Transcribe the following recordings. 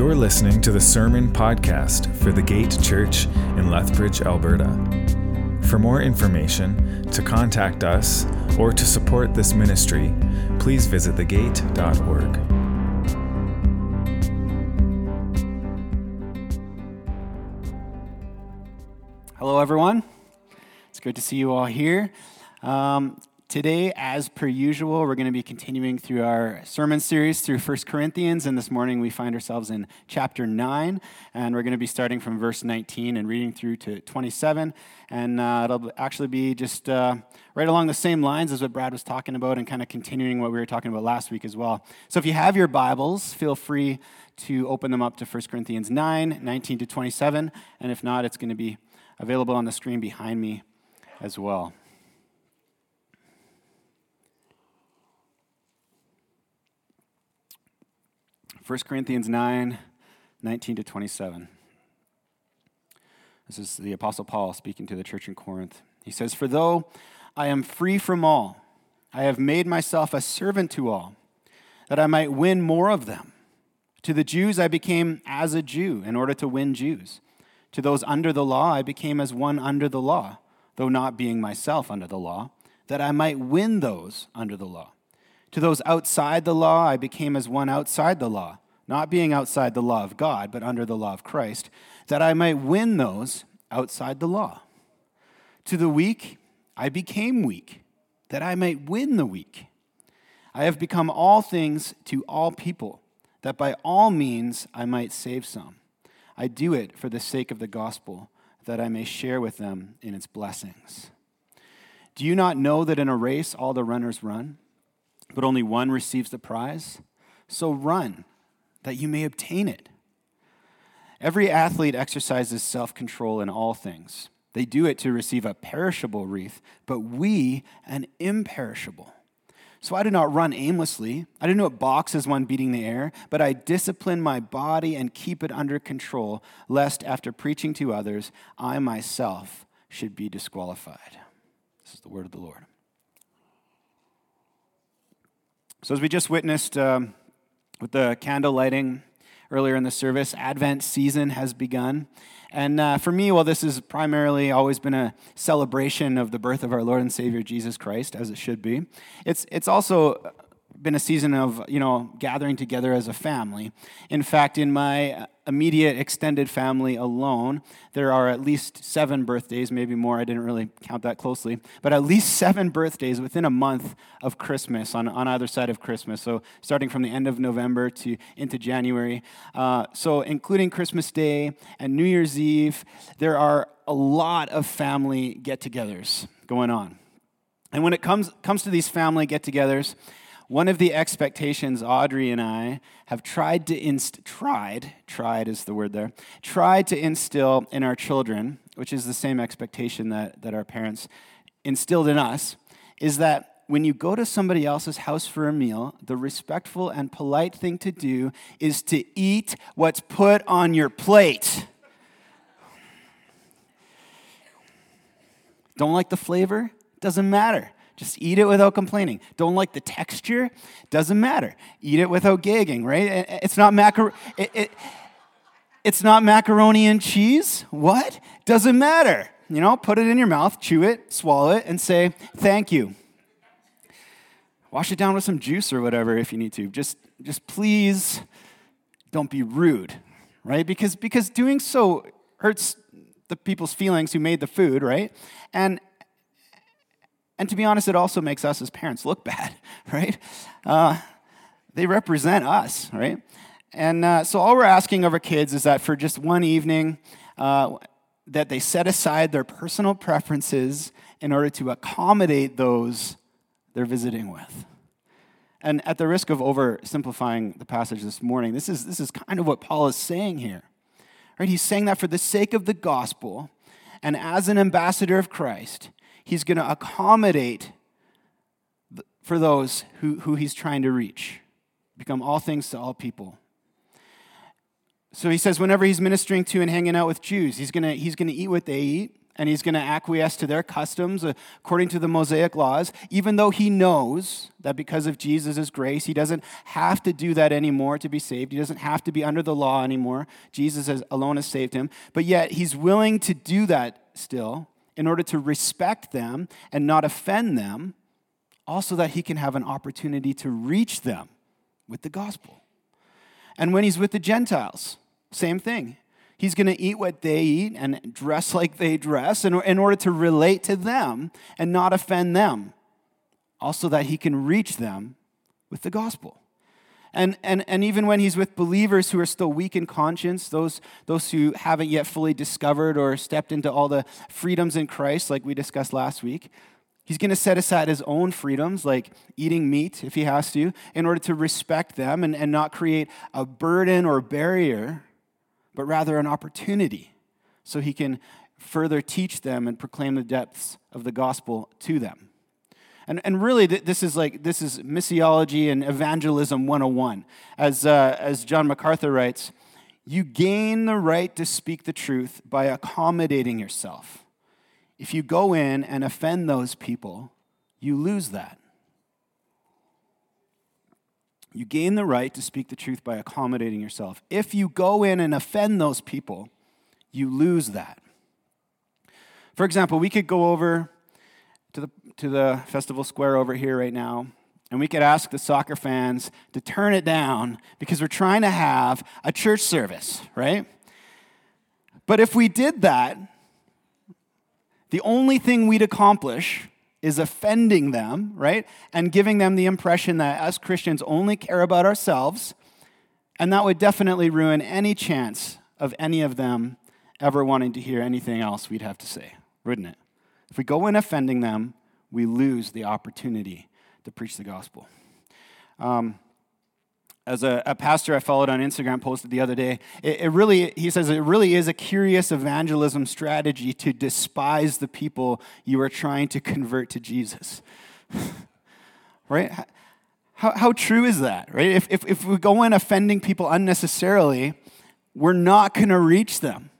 You're listening to the Sermon Podcast for the Gate Church in Lethbridge, Alberta. For more information, to contact us, or to support this ministry, please visit thegate.org. Hello, everyone. It's good to see you all here. Um, today, as per usual, we're going to be continuing through our sermon series through 1 Corinthians, and this morning we find ourselves in chapter 9, and we're going to be starting from verse 19 and reading through to 27, and uh, it'll actually be just uh, right along the same lines as what Brad was talking about and kind of continuing what we were talking about last week as well. So if you have your Bibles, feel free to open them up to 1 Corinthians 9, 19 to 27, and if not, it's going to be available on the screen behind me as well. First Corinthians 9, 19 to 27. This is the Apostle Paul speaking to the church in Corinth. He says, For though I am free from all, I have made myself a servant to all, that I might win more of them. To the Jews I became as a Jew in order to win Jews. To those under the law, I became as one under the law, though not being myself under the law, that I might win those under the law. To those outside the law, I became as one outside the law, not being outside the law of God, but under the law of Christ, that I might win those outside the law. To the weak, I became weak, that I might win the weak. I have become all things to all people, that by all means I might save some. I do it for the sake of the gospel, that I may share with them in its blessings. Do you not know that in a race all the runners run, but only one receives the prize? So run, that you may obtain it. Every athlete exercises self control in all things. They do it to receive a perishable wreath, but we an imperishable. So I do not run aimlessly. I do not box as one beating the air, but I discipline my body and keep it under control, lest after preaching to others, I myself should be disqualified. This is the word of the Lord. So, as we just witnessed um, with the candle lighting earlier in the service, Advent season has begun. And uh, for me, well, this has primarily always been a celebration of the birth of our Lord and Savior Jesus Christ, as it should be. It's, it's also been a season of, you know, gathering together as a family. In fact, in my immediate extended family alone, there are at least seven birthdays, maybe more. I didn't really count that closely, but at least seven birthdays within a month of Christmas on, on either side of Christmas. So starting from the end of November to into January. Uh, so including Christmas Day and New Year's Eve, there are a lot of family get-togethers going on. And when it comes comes to these family get-togethers, one of the expectations Audrey and I have tried to inst- tried, tried is the word there, tried to instill in our children, which is the same expectation that, that our parents instilled in us, is that when you go to somebody else's house for a meal, the respectful and polite thing to do is to eat what's put on your plate. Don't like the flavor? Doesn't matter. Just eat it without complaining. Don't like the texture? Doesn't matter. Eat it without gagging, right? It's not macaroni. it, it, it's not macaroni and cheese. What? Doesn't matter. You know, put it in your mouth, chew it, swallow it, and say, thank you. Wash it down with some juice or whatever if you need to. Just, just please don't be rude, right? Because, because doing so hurts the people's feelings who made the food, right? And, and to be honest, it also makes us as parents look bad, right? Uh, they represent us, right? And uh, so all we're asking of our kids is that for just one evening, uh, that they set aside their personal preferences in order to accommodate those they're visiting with. And at the risk of oversimplifying the passage this morning, this is, this is kind of what Paul is saying here. Right? He's saying that for the sake of the gospel and as an ambassador of Christ, he's going to accommodate for those who, who he's trying to reach, become all things to all people. So he says, whenever he's ministering to and hanging out with Jews, he's going to he's to eat what they eat and he's going to acquiesce to their customs according to the Mosaic laws, even though he knows that because of Jesus' grace, he doesn't have to do that anymore to be saved. He doesn't have to be under the law anymore. Jesus alone has saved him. But yet, he's willing to do that still in order to respect them and not offend them, also that he can have an opportunity to reach them with the gospel. And when he's with the Gentiles, same thing. He's going to eat what they eat and dress like they dress in, in order to relate to them and not offend them. Also, that he can reach them with the gospel. And, and, and even when he's with believers who are still weak in conscience, those, those who haven't yet fully discovered or stepped into all the freedoms in Christ, like we discussed last week, he's going to set aside his own freedoms, like eating meat if he has to, in order to respect them and, and not create a burden or barrier but rather an opportunity so he can further teach them and proclaim the depths of the gospel to them. And, and really, this is like this is missiology and evangelism 101. As, uh, as John MacArthur writes, you gain the right to speak the truth by accommodating yourself. If you go in and offend those people, you lose that. You gain the right to speak the truth by accommodating yourself. If you go in and offend those people, you lose that. For example, we could go over to the, festival square over here right now, and we could ask the soccer fans to turn it down because we're trying to have a church service, right? But if we did that, the only thing we'd accomplish is offending them, right? And giving them the impression that us Christians only care about ourselves. And that would definitely ruin any chance of any of them ever wanting to hear anything else we'd have to say, wouldn't it? If we go in offending them, we lose the opportunity to preach the gospel. Um, as a, a, pastor I followed on Instagram posted the other day, it, it, really, he says, it really is a curious evangelism strategy to despise the people you are trying to convert to Jesus. right? How, how true is that, right? If, if, if we go in offending people unnecessarily, we're not going to reach them.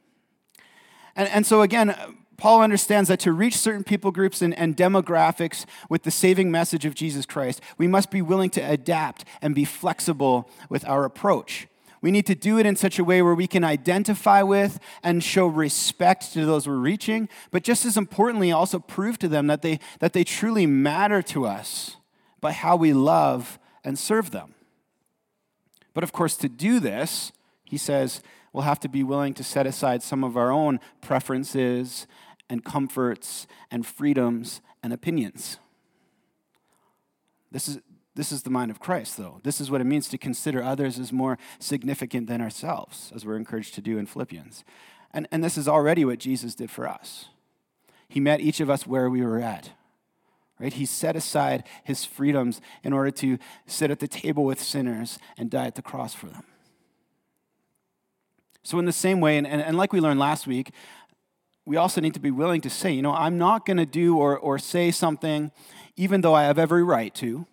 And, and so, again, Paul understands that to reach certain people groups and, and, demographics with the saving message of Jesus Christ, we must be willing to adapt and be flexible with our approach. We need to do it in such a way where we can identify with and show respect to those we're reaching, but just as importantly, also prove to them that they, that they truly matter to us by how we love and serve them. But of course, to do this, he says, we'll have to be willing to set aside some of our own preferences and comforts and freedoms and opinions. This is, this is the mind of Christ, though. This is what it means to consider others as more significant than ourselves, as we're encouraged to do in Philippians. And, and this is already what Jesus did for us. He met each of us where we were at. Right? He set aside his freedoms in order to sit at the table with sinners and die at the cross for them. So, in the same way, and, and, and like we learned last week, we also need to be willing to say, you know, I'm not going to do or, or say something, even though I have every right to,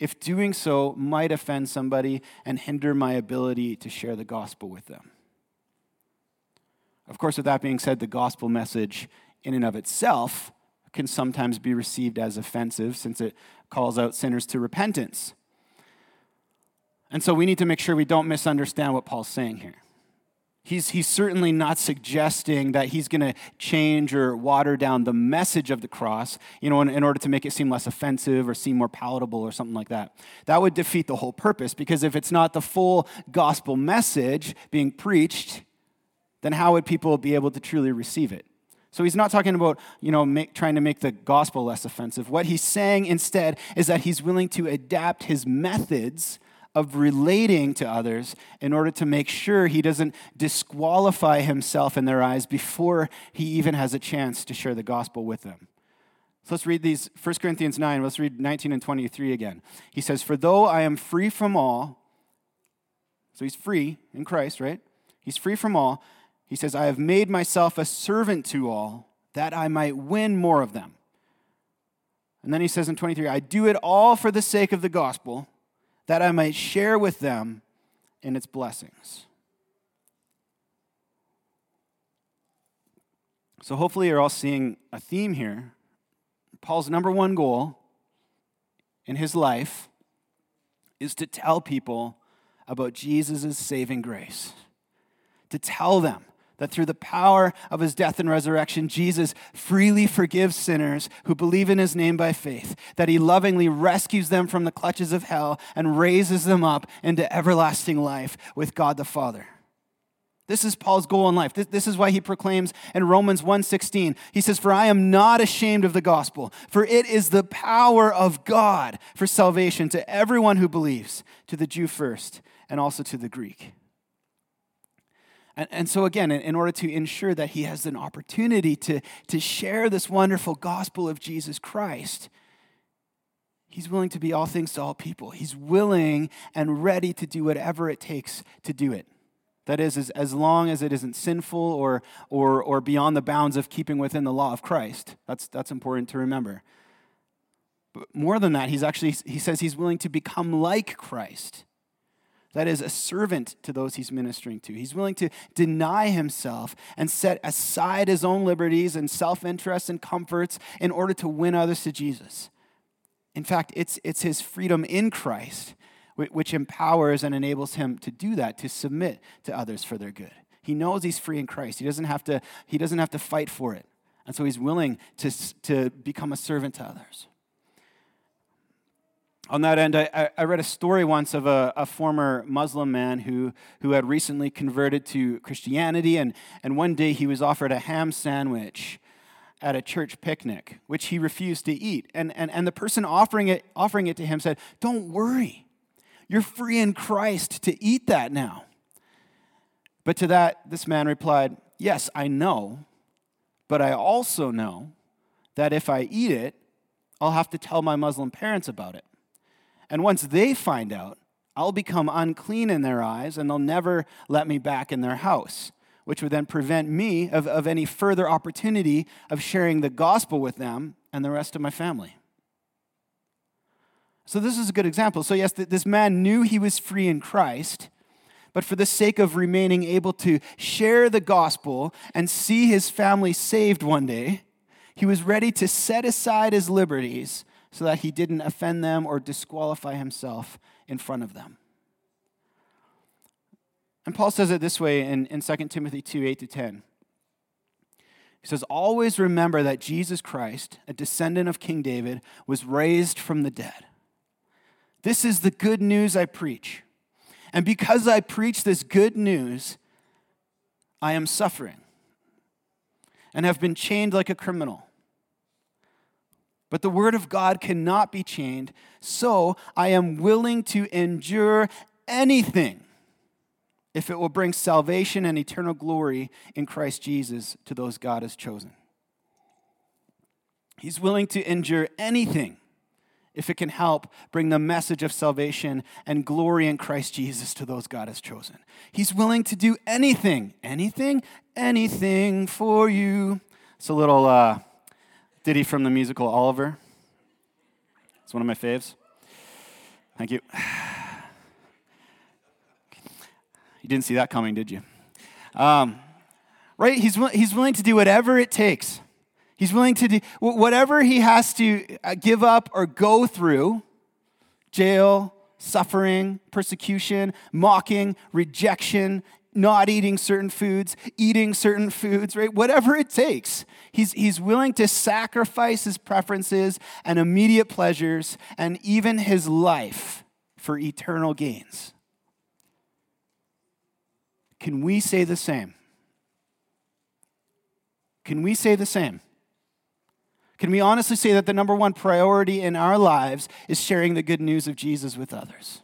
if doing so might offend somebody and hinder my ability to share the gospel with them. Of course, with that being said, the gospel message in and of itself can sometimes be received as offensive since it calls out sinners to repentance. And so we need to make sure we don't misunderstand what Paul's saying here. He's, he's certainly not suggesting that he's going to change or water down the message of the cross, you know, in, in, order to make it seem less offensive or seem more palatable or something like that. That would defeat the whole purpose because if it's not the full gospel message being preached, then how would people be able to truly receive it? So he's not talking about, you know, make, trying to make the gospel less offensive. What he's saying instead is that he's willing to adapt his methods of relating to others in order to make sure he doesn't disqualify himself in their eyes before he even has a chance to share the gospel with them. So let's read these 1 Corinthians 9, let's read 19 and 23 again. He says, For though I am free from all, so he's free in Christ, right? He's free from all. He says, I have made myself a servant to all that I might win more of them. And then he says in 23, I do it all for the sake of the gospel that I might share with them in its blessings. So hopefully you're all seeing a theme here. Paul's number one goal in his life is to tell people about Jesus' saving grace, to tell them that through the power of his death and resurrection, Jesus freely forgives sinners who believe in his name by faith, that he lovingly rescues them from the clutches of hell and raises them up into everlasting life with God the Father. This is Paul's goal in life. This, this is why he proclaims in Romans 1:16. He says, "For I am not ashamed of the gospel, for it is the power of God for salvation to everyone who believes, to the Jew first, and also to the Greek." And, and so, again, in, in order to ensure that he has an opportunity to, to share this wonderful gospel of Jesus Christ, he's willing to be all things to all people. He's willing and ready to do whatever it takes to do it. That is, as, as long as it isn't sinful or, or, or beyond the bounds of keeping within the law of Christ. That's, that's important to remember. But more than that, he's actually, he says he's willing to become like Christ. That is, a servant to those he's ministering to. He's willing to deny himself and set aside his own liberties and self interest and comforts in order to win others to Jesus. In fact, it's, it's his freedom in Christ which empowers and enables him to do that, to submit to others for their good. He knows he's free in Christ. He doesn't have to, he doesn't have to fight for it. And so he's willing to, to become a servant to others. On that end, I, I read a story once of a, a, former Muslim man who, who had recently converted to Christianity, and, and one day he was offered a ham sandwich at a church picnic, which he refused to eat. And, and, and the person offering it, offering it to him said, Don't worry, you're free in Christ to eat that now. But to that, this man replied, Yes, I know, but I also know that if I eat it, I'll have to tell my Muslim parents about it. And once they find out, I'll become unclean in their eyes and they'll never let me back in their house, which would then prevent me of, of any further opportunity of sharing the gospel with them and the rest of my family. So, this is a good example. So, yes, this man knew he was free in Christ, but for the sake of remaining able to share the gospel and see his family saved one day, he was ready to set aside his liberties so that he didn't offend them or disqualify himself in front of them. And Paul says it this way in, in 2 Timothy 2 8 to 10. He says, Always remember that Jesus Christ, a descendant of King David, was raised from the dead this is the good news I preach. And because I preach this good news, I am suffering and have been chained like a criminal. But the word of God cannot be chained, so I am willing to endure anything if it will bring salvation and eternal glory in Christ Jesus to those God has chosen. He's willing to endure anything if it can help bring the message of salvation and glory in Christ Jesus to those God has chosen. He's willing to do anything, anything, anything for you. It's a little uh, ditty from the musical Oliver. It's one of my faves. Thank you. You didn't see that coming, did you? Um, right? He's, he's willing to do whatever it takes He's willing to do whatever he has to uh, give up or go through jail, suffering, persecution, mocking, rejection, not eating certain foods, eating certain foods, right? Whatever it takes. He's, he's willing to sacrifice his preferences and immediate pleasures and even his life for eternal gains. Can we say the same? Can we say the same? Can we honestly say that the number one priority in our lives is sharing the good news of Jesus with others?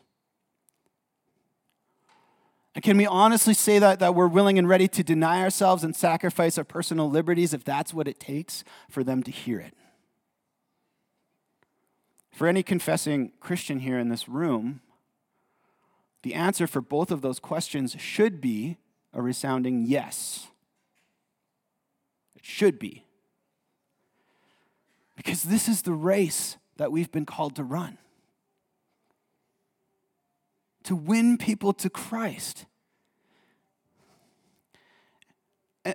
And can we honestly say that, that we're willing and ready to deny ourselves and sacrifice our personal liberties if that's what it takes for them to hear it? For any confessing Christian here in this room, the answer for both of those questions should be a resounding yes. It should be. Because this is the race that we've been called to run to win people to Christ.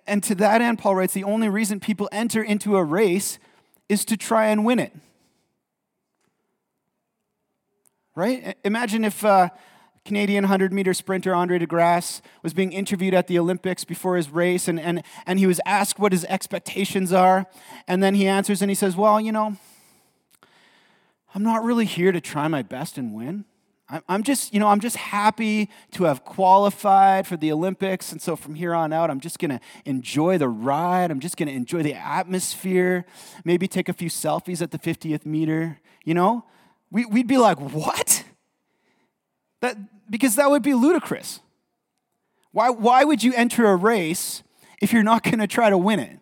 And to that end, Paul writes the only reason people enter into a race is to try and win it. Right? Imagine if uh, Canadian 100 meter sprinter Andre de Grasse was being interviewed at the Olympics before his race, and, and, and he was asked what his expectations are. And then he answers and he says, Well, you know, I'm not really here to try my best and win. I'm just, you know, I'm just happy to have qualified for the Olympics. And so from here on out, I'm just going to enjoy the ride. I'm just going to enjoy the atmosphere, maybe take a few selfies at the 50th meter. You know, we, would be like, what? That, because that would be ludicrous. Why, why would you enter a race if you're not going to try to win it?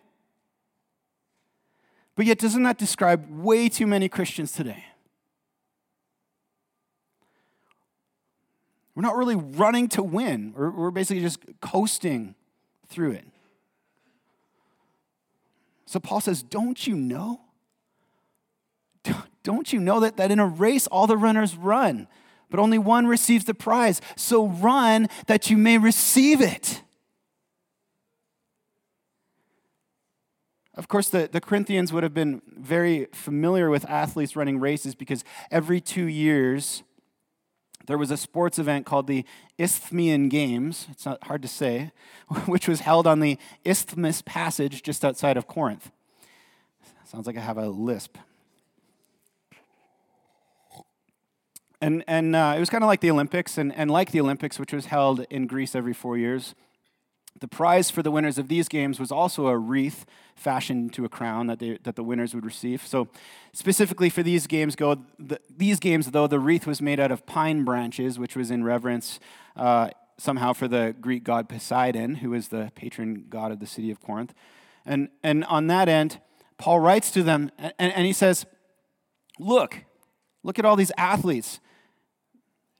But yet, doesn't that describe way too many Christians today? We're not really running to win, we're, we're basically just coasting through it. So Paul says, Don't you know? Don't you know that, that in a race all the runners run, but only one receives the prize? So run that you may receive it. Of course, the, the Corinthians would have been very familiar with athletes running races because every two years, there was a sports event called the Isthmian Games, it's not hard to say, which was held on the Isthmus Passage just outside of Corinth. Sounds like I have a lisp. And, and uh, it was kind of like the Olympics, and, and like the Olympics, which was held in Greece every four years. The prize for the winners of these games was also a wreath fashioned to a crown that, they, that the winners would receive. So, specifically for these games, go the, these games, though, the wreath was made out of pine branches, which was in reverence uh, somehow for the Greek god Poseidon, who is the patron god of the city of Corinth. And, and on that end, Paul writes to them, and, and he says, Look, look at all these athletes.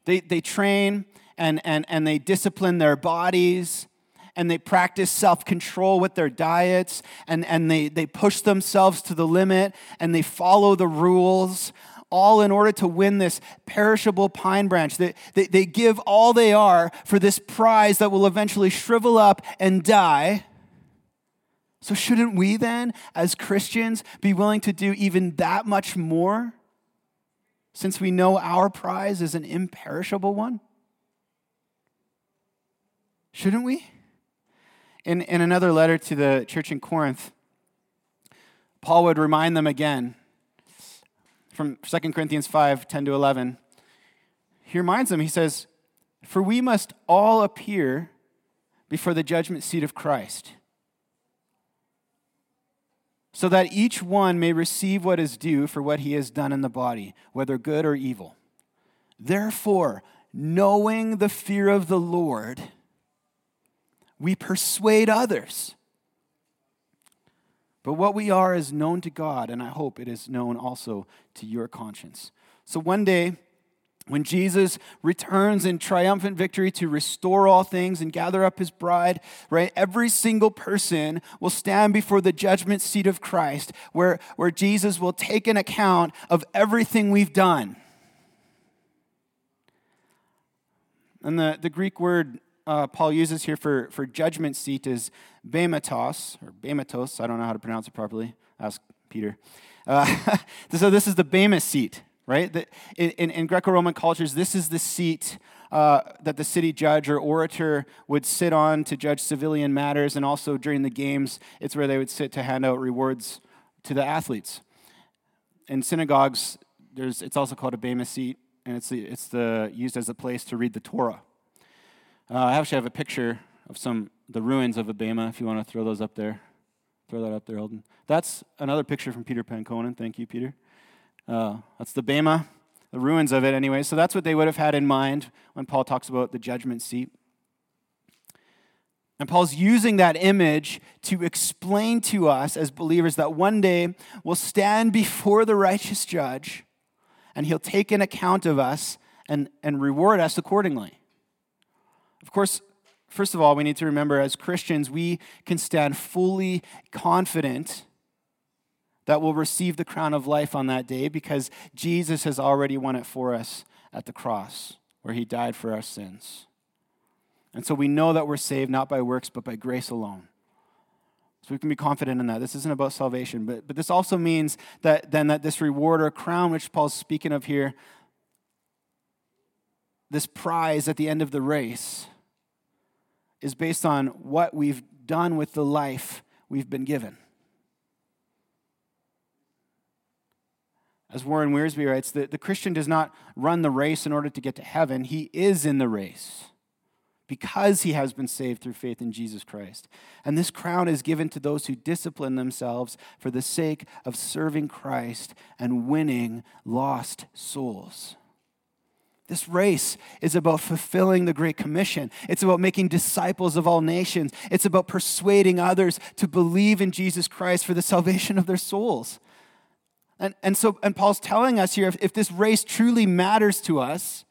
They, they train and, and, and they discipline their bodies and they practice self control with their diets and, and they, they push themselves to the limit and they follow the rules, all in order to win this perishable pine branch. They, they, they give all they are for this prize that will eventually shrivel up and die. So, shouldn't we then, as Christians, be willing to do even that much more since we know our prize is an imperishable one? Shouldn't we? In, in another letter to the church in Corinth, Paul would remind them again from 2 Corinthians 5 10 to 11. He reminds them, he says, For we must all appear before the judgment seat of Christ, so that each one may receive what is due for what he has done in the body, whether good or evil. Therefore, knowing the fear of the Lord, we persuade others. But what we are is known to God, and I hope it is known also to your conscience. So one day, when Jesus returns in triumphant victory to restore all things and gather up his bride, right, every single person will stand before the judgment seat of Christ, where, where Jesus will take an account of everything we've done. And the, the Greek word uh, Paul uses here for, for judgment seat is bematos, or bematos. I don't know how to pronounce it properly. Ask Peter. Uh, so this is the bema seat, right? The, in, in Greco-Roman cultures, this is the seat uh, that the city judge or orator would sit on to judge civilian matters, and also during the games, it's where they would sit to hand out rewards to the athletes. In synagogues, there's, it's also called a bema seat, and it's, the, it's the, used as a place to read the Torah. Uh, I actually have a picture of some the ruins of a bema. If you want to throw those up there, throw that up there, Eldon. That's another picture from Peter Panconen. Thank you, Peter. Uh, that's the Bema, the ruins of it, anyway. So that's what they would have had in mind when Paul talks about the judgment seat. And Paul's using that image to explain to us as believers that one day we'll stand before the righteous judge and he'll take an account of us and, and reward us accordingly. Of course, first of all, we need to remember as Christians, we can stand fully confident that we'll receive the crown of life on that day because Jesus has already won it for us at the cross where he died for our sins. And so we know that we're saved not by works, but by grace alone. So we can be confident in that. This isn't about salvation, but, but this also means that then that this reward or crown, which Paul's speaking of here, this prize at the end of the race, is based on what we've done with the life we've been given. As Warren Wiersbe writes, the, the Christian does not run the race in order to get to heaven, he is in the race because he has been saved through faith in Jesus Christ. And this crown is given to those who discipline themselves for the sake of serving Christ and winning lost souls. This race is about fulfilling the Great Commission. It's about making disciples of all nations. It's about persuading others to believe in Jesus Christ for the salvation of their souls. And, and so, and Paul's telling us here if, if this race truly matters to us,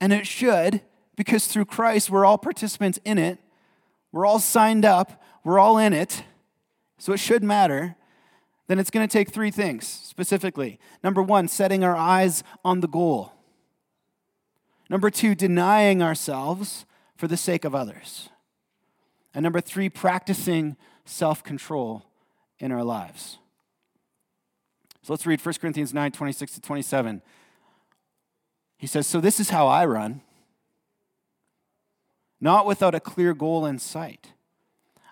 and it should, because through Christ we're all participants in it, we're all signed up, we're all in it, so it should matter, then it's going to take three things specifically. Number one, setting our eyes on the goal. Number two, denying ourselves for the sake of others. And number three, practicing self control in our lives. So let's read 1 Corinthians 9 26 to 27. He says, So this is how I run, not without a clear goal in sight.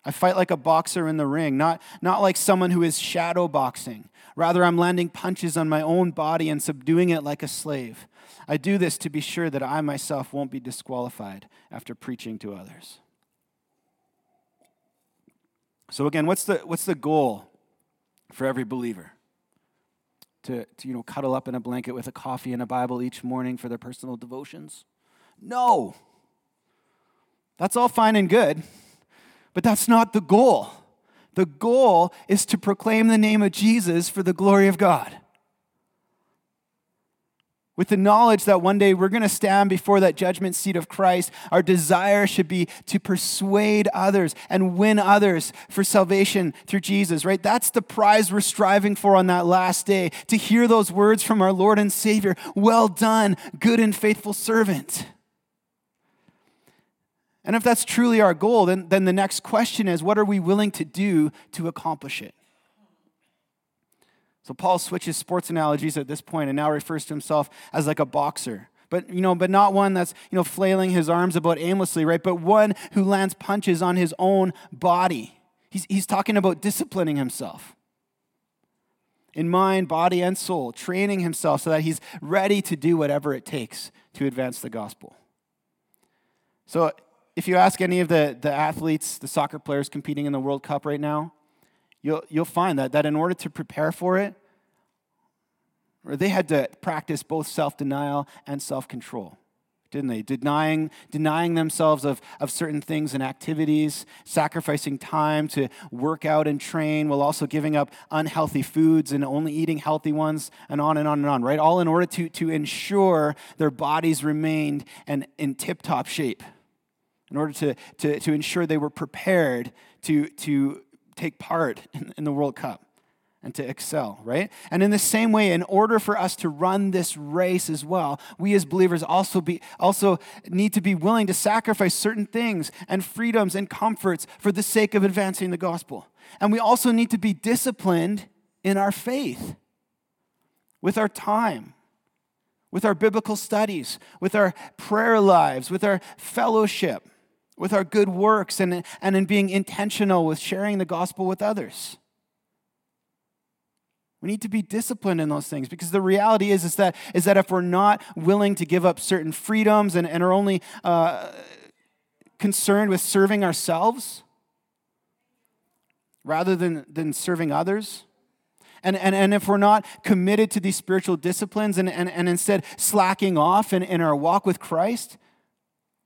I fight like a boxer in the ring, not, not like someone who is shadow boxing. Rather, I'm landing punches on my own body and subduing it like a slave. I do this to be sure that I myself won't be disqualified after preaching to others. So again, what's the, what's the goal for every believer? To, to you know, cuddle up in a blanket with a coffee and a Bible each morning for their personal devotions? No. That's all fine and good, but that's not the goal. The goal is to proclaim the name of Jesus for the glory of God with the knowledge that one day we're going to stand before that judgment seat of Christ, our desire should be to persuade others and win others for salvation through Jesus, right? That's the prize we're striving for on that last day to hear those words from our Lord and Savior Well done, good and faithful servant. And if that's truly our goal, then, then the next question is what are we willing to do to accomplish it? So Paul switches sports analogies at this point and now refers to himself as like a boxer. But you know, but not one that's, you know, flailing his arms about aimlessly, right? But one who lands punches on his own body. He's, he's talking about disciplining himself in mind, body, and soul, training himself so that he's ready to do whatever it takes to advance the gospel. So, if you ask any of the, the athletes, the soccer players competing in the World Cup right now, you'll, you'll find that, that in order to prepare for it, they had to practice both self denial and self control, didn't they? Denying, denying themselves of, of certain things and activities, sacrificing time to work out and train, while also giving up unhealthy foods and only eating healthy ones, and on and on and on, right? All in order to, to ensure their bodies remained and in tip top shape, in order to, to, to ensure they were prepared to, to take part in, in the World Cup and to excel, right? And in the same way, in order for us to run this race as well, we as believers also be also need to be willing to sacrifice certain things and freedoms and comforts for the sake of advancing the gospel. And we also need to be disciplined in our faith with our time, with our biblical studies, with our prayer lives, with our fellowship with our good works and, and in being intentional with sharing the gospel with others. We need to be disciplined in those things because the reality is, is, that, is that if we're not willing to give up certain freedoms and, and are only uh, concerned with serving ourselves rather than, than serving others, and, and, and if we're not committed to these spiritual disciplines and, and, and instead slacking off in, in our walk with Christ,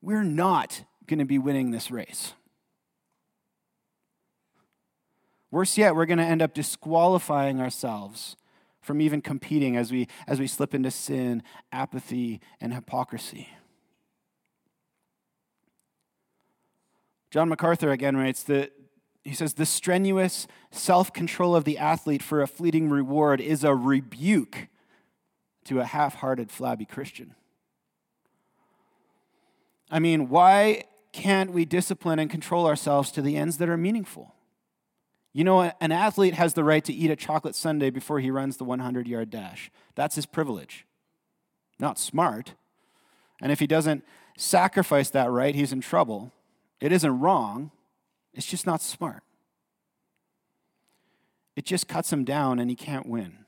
we're not going to be winning this race. Worse yet, we're going to end up disqualifying ourselves from even competing as we, as we slip into sin, apathy, and hypocrisy. John MacArthur again writes that he says, The strenuous self control of the athlete for a fleeting reward is a rebuke to a half hearted, flabby Christian. I mean, why can't we discipline and control ourselves to the ends that are meaningful? You know, an athlete has the right to eat a chocolate sundae before he runs the 100 yard dash. That's his privilege. Not smart. And if he doesn't sacrifice that right, he's in trouble. It isn't wrong, it's just not smart. It just cuts him down and he can't win.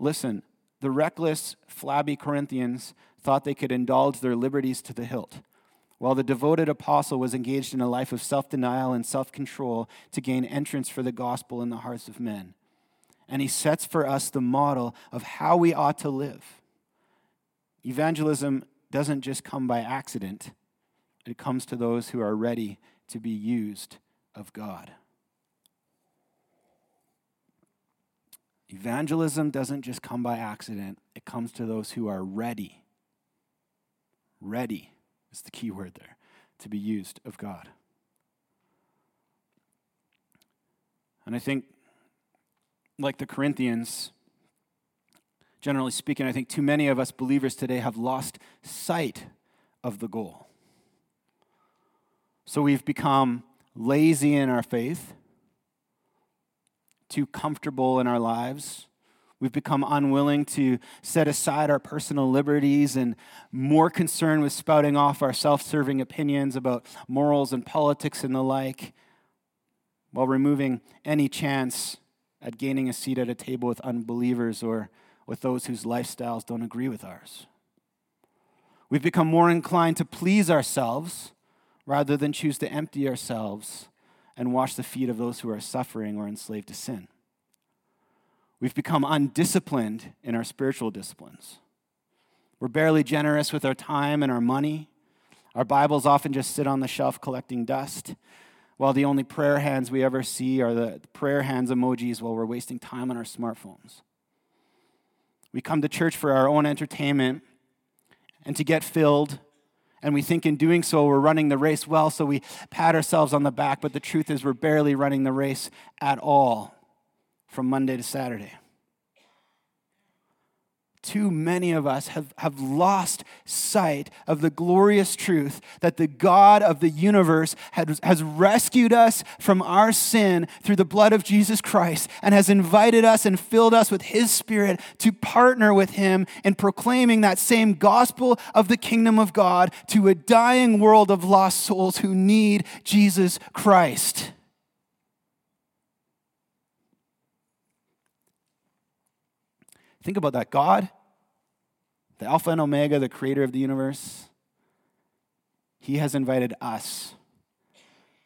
Listen, the reckless, flabby Corinthians thought they could indulge their liberties to the hilt, while the devoted apostle was engaged in a life of self denial and self control to gain entrance for the gospel in the hearts of men. And he sets for us the model of how we ought to live. Evangelism doesn't just come by accident, it comes to those who are ready to be used of God. Evangelism doesn't just come by accident, it comes to those who are ready. Ready is the key word there to be used of God. And I think, like the Corinthians, generally speaking, I think too many of us believers today have lost sight of the goal. So we've become lazy in our faith too comfortable in our lives. We've become unwilling to set aside our personal liberties and more concerned with spouting off our self serving opinions about morals and politics and the like, while removing any chance at gaining a seat at a table with unbelievers or with those whose lifestyles don't agree with ours. We've become more inclined to please ourselves rather than choose to empty ourselves and wash the feet of those who are suffering or enslaved to sin. We've become undisciplined in our spiritual disciplines. We're barely generous with our time and our money. Our Bibles often just sit on the shelf collecting dust, while the only prayer hands we ever see are the prayer hands emojis while we're wasting time on our smartphones. We come to church for our own entertainment and to get filled and we think in doing so we're running the race well, so we pat ourselves on the back, but the truth is we're barely running the race at all from Monday to Saturday too many of us have, have lost sight of the glorious truth that the God of the universe has, has rescued us from our sin through the blood of Jesus Christ and has invited us and filled us with His Spirit to partner with Him in proclaiming that same gospel of the kingdom of God to a dying world of lost souls who need Jesus Christ. Think about that. God, the Alpha and Omega, the creator of the universe, He has invited us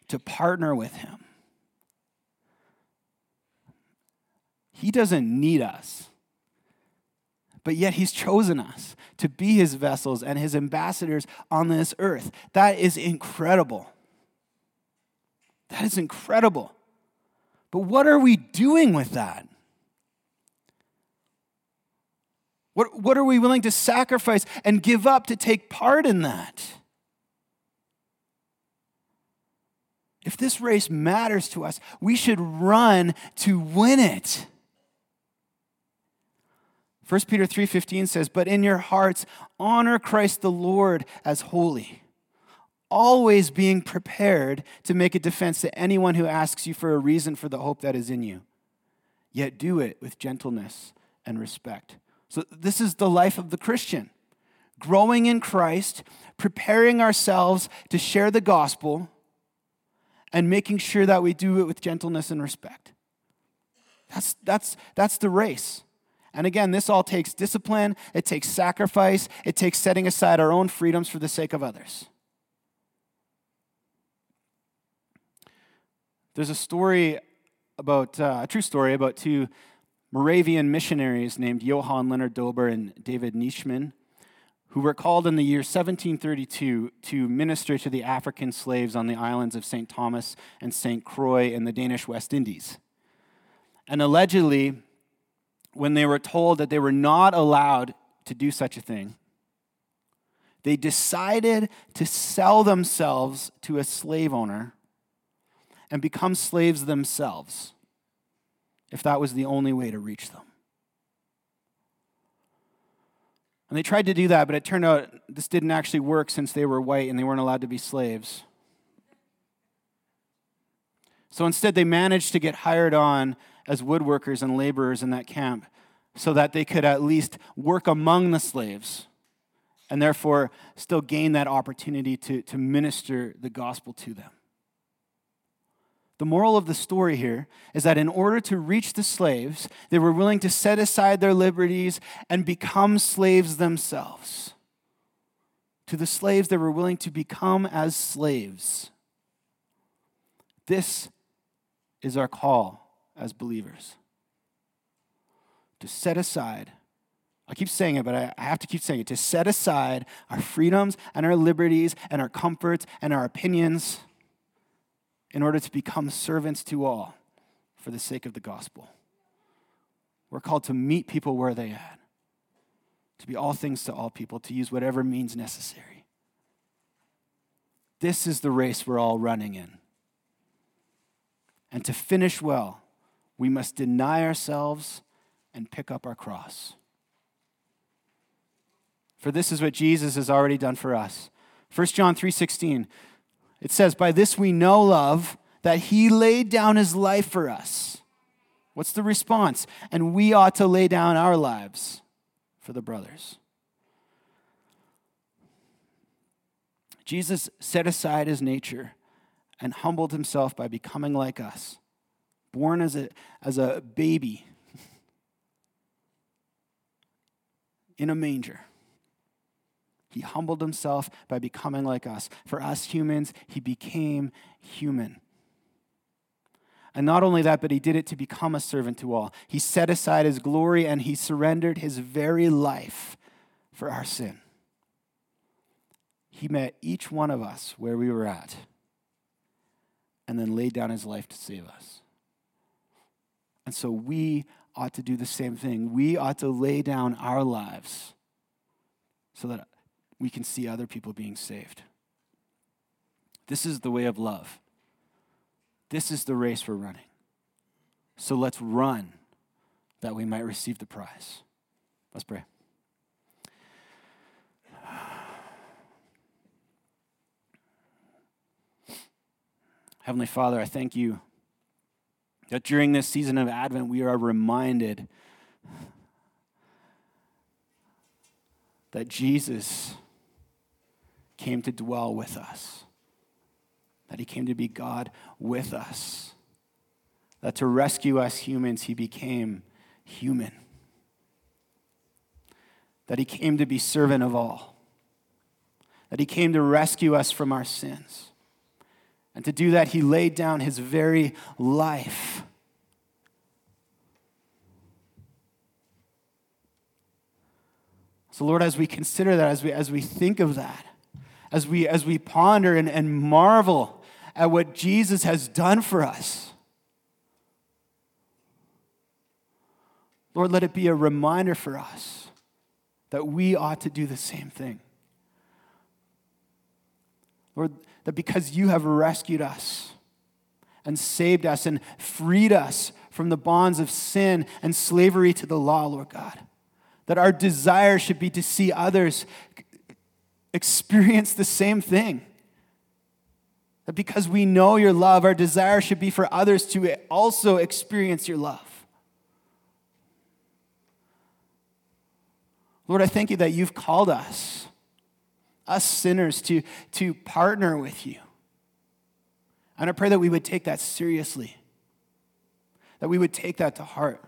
to partner with Him. He doesn't need us, but yet He's chosen us to be His vessels and His ambassadors on this earth. That is incredible. That is incredible. But what are we doing with that? What, what are we willing to sacrifice and give up to take part in that? If this race matters to us, we should run to win it. 1 Peter 3:15 says, "But in your hearts honor Christ the Lord as holy, always being prepared to make a defense to anyone who asks you for a reason for the hope that is in you. Yet do it with gentleness and respect." So, this is the life of the Christian growing in Christ, preparing ourselves to share the gospel, and making sure that we do it with gentleness and respect. That's, that's, that's the race. And again, this all takes discipline, it takes sacrifice, it takes setting aside our own freedoms for the sake of others. There's a story about, uh, a true story about two Moravian missionaries named Johann Leonard Dober and David Nitschmann, who were called in the year 1732 to minister to the African slaves on the islands of St. Thomas and St. Croix in the Danish West Indies. And allegedly, when they were told that they were not allowed to do such a thing, they decided to sell themselves to a slave owner and become slaves themselves if that was the only way to reach them. And they tried to do that, but it turned out this didn't actually work since they were white and they weren't allowed to be slaves. So instead, they managed to get hired on as woodworkers and laborers in that camp so that they could at least work among the slaves and therefore still gain that opportunity to, to minister the gospel to them. The moral of the story here is that in order to reach the slaves, they were willing to set aside their liberties and become slaves themselves. To the slaves, they were willing to become as slaves. This is our call as believers to set aside. I keep saying it, but I have to keep saying it to set aside our freedoms and our liberties and our comforts and our opinions in order to become servants to all for the sake of the gospel. We're called to meet people where they are, to be all things to all people, to use whatever means necessary. This is the race we're all running in. And to finish well, we must deny ourselves and pick up our cross. For this is what Jesus has already done for us. 1 John 3:16 it says by this we know love that he laid down his life for us. What's the response? And we ought to lay down our lives for the brothers. Jesus set aside his nature and humbled himself by becoming like us, born as a, as a baby in a manger. He humbled himself by becoming like us. For us humans, he became human. And not only that, but he did it to become a servant to all. He set aside his glory and he surrendered his very life for our sin. He met each one of us where we were at and then laid down his life to save us. And so we ought to do the same thing. We ought to lay down our lives so that we can see other people being saved. This is the way of love. This is the race we're running. So let's run that we might receive the prize. Let's pray. Heavenly Father, I thank you that during this season of Advent, we are reminded that Jesus came to dwell with us, that he came to be God with us, that to rescue us humans, he became human, that he came to be servant of all, that he came to rescue us from our sins. And to do that, he laid down his very life. So, Lord, as we consider that, as we, as we think of that, as we, as we ponder and, and marvel at what Jesus has done for us. Lord, let it be a reminder for us that we ought to do the same thing. Lord, that because you have rescued us and saved us and freed us from the bonds of sin and slavery to the law, Lord God, that our desire should be to see others experience the same thing. That because we know your love, our desire should be for others to also experience your love. Lord, I thank you that you've called us, us sinners, to, to partner with you. And I pray that we would take that seriously, that we would take that to heart,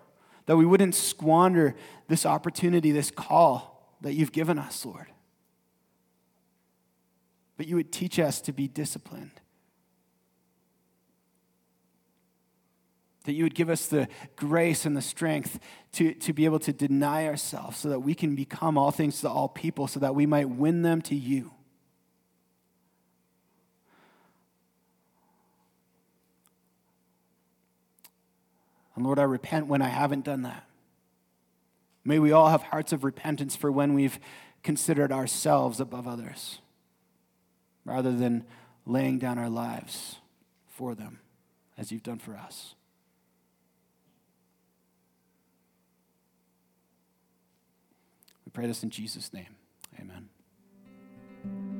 that we wouldn't squander this opportunity, this call that you've given us, Lord but you would teach us to be disciplined. That you would give us the grace and the strength to, to be able to deny ourselves so that we can become all things to all people, so that we might win them to you. And Lord, I repent when I haven't done that. May we all have hearts of repentance for when we've considered ourselves above others rather than laying down our lives for them as you've done for us. We pray this in Jesus' name. Amen.